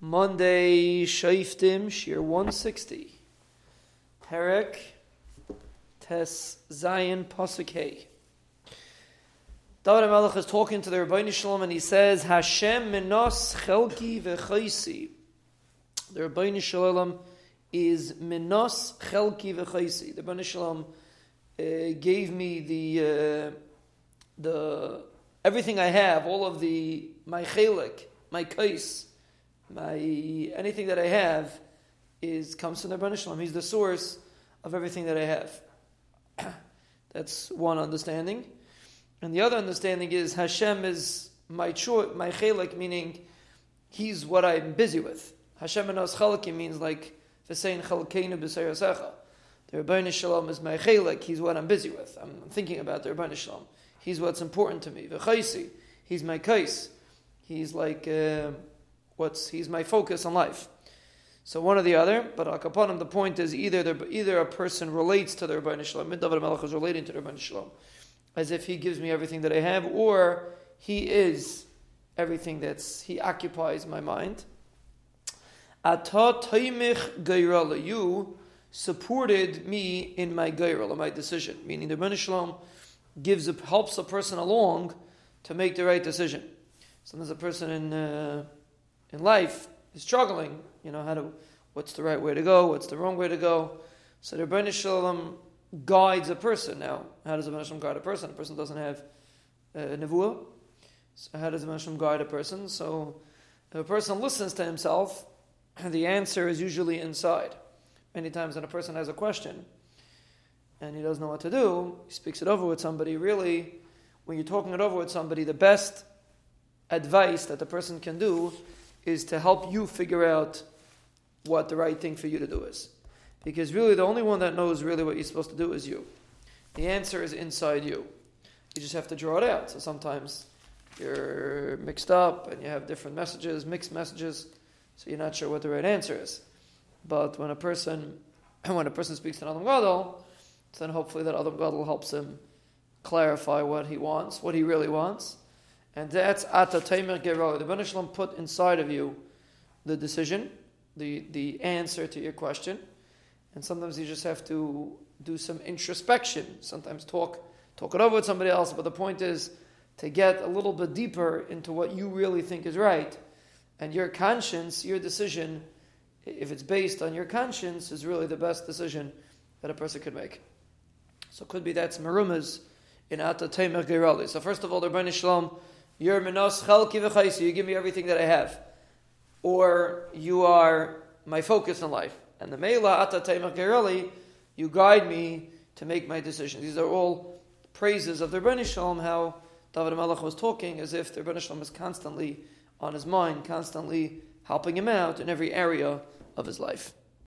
Monday, Shaiftim, Shir 160. Perek, Tes Zion Posukei. David Melech is talking to the Rabbi Shalom and he says, Hashem minos chelki v'chaisi. The Rabbi Shalom is minos chelki v'chaisi. The Rabbi Shalom uh, gave me the, uh, the, everything I have, all of the, my chelik, my kais, my anything that I have is comes from the Rebbeinu Shalom. He's the source of everything that I have. That's one understanding, and the other understanding is Hashem is my choice, my chelik, meaning He's what I'm busy with. Hashem and chalki means like v'sein chalkeinu b'serasecha. The Rebbeinu Shalom is my chelik. He's what I'm busy with. I'm thinking about the Rebbeinu Shalom. He's what's important to me. V'chaisi. He's my kais. He's like. Uh, what's he's my focus in life. So one or the other, but akapanim, the point is either either a person relates to the Rabbi Shalom, David Melech is relating to the Rabbi Shalom, as if he gives me everything that I have, or he is everything that's he occupies my mind. Ata taimich you supported me in my gairala, my decision. Meaning the Rabbi Shalom gives helps a person along to make the right decision. Sometimes a person in uh, in life is struggling, you know, how to, what's the right way to go, what's the wrong way to go. So the Rebbeinu Shalom guides a person. Now, how does the Rebbeinu guide a person? A person doesn't have uh, a nevuah. So how does the Rebbeinu guide a person? So if a person listens to himself, the answer is usually inside. Many times when a person has a question and he doesn't know what to do, he speaks it over with somebody. Really, when you're talking it over with somebody, the best advice that the person can do is to help you figure out what the right thing for you to do is. Because really, the only one that knows really what you're supposed to do is you. The answer is inside you. You just have to draw it out. So sometimes you're mixed up and you have different messages, mixed messages, so you're not sure what the right answer is. But when a person when a person speaks to Adam Gadol, then hopefully that Adam Gadol helps him clarify what he wants, what he really wants, and that's Ata Taimer Gero. The Banishlam put inside of you the decision, the, the answer to your question. And sometimes you just have to do some introspection. Sometimes talk talk it over with somebody else. But the point is to get a little bit deeper into what you really think is right. And your conscience, your decision, if it's based on your conscience, is really the best decision that a person could make. So it could be that's marumas in Ata Taimer Gerali. So first of all, the Rebbeinu Shalom you're minos chelki v'chaysi. You give me everything that I have, or you are my focus in life. And the meila ata gerali, you guide me to make my decisions. These are all praises of the Rebbeinu Shalom. How David Melech was talking as if the Rebbeinu Shalom is constantly on his mind, constantly helping him out in every area of his life.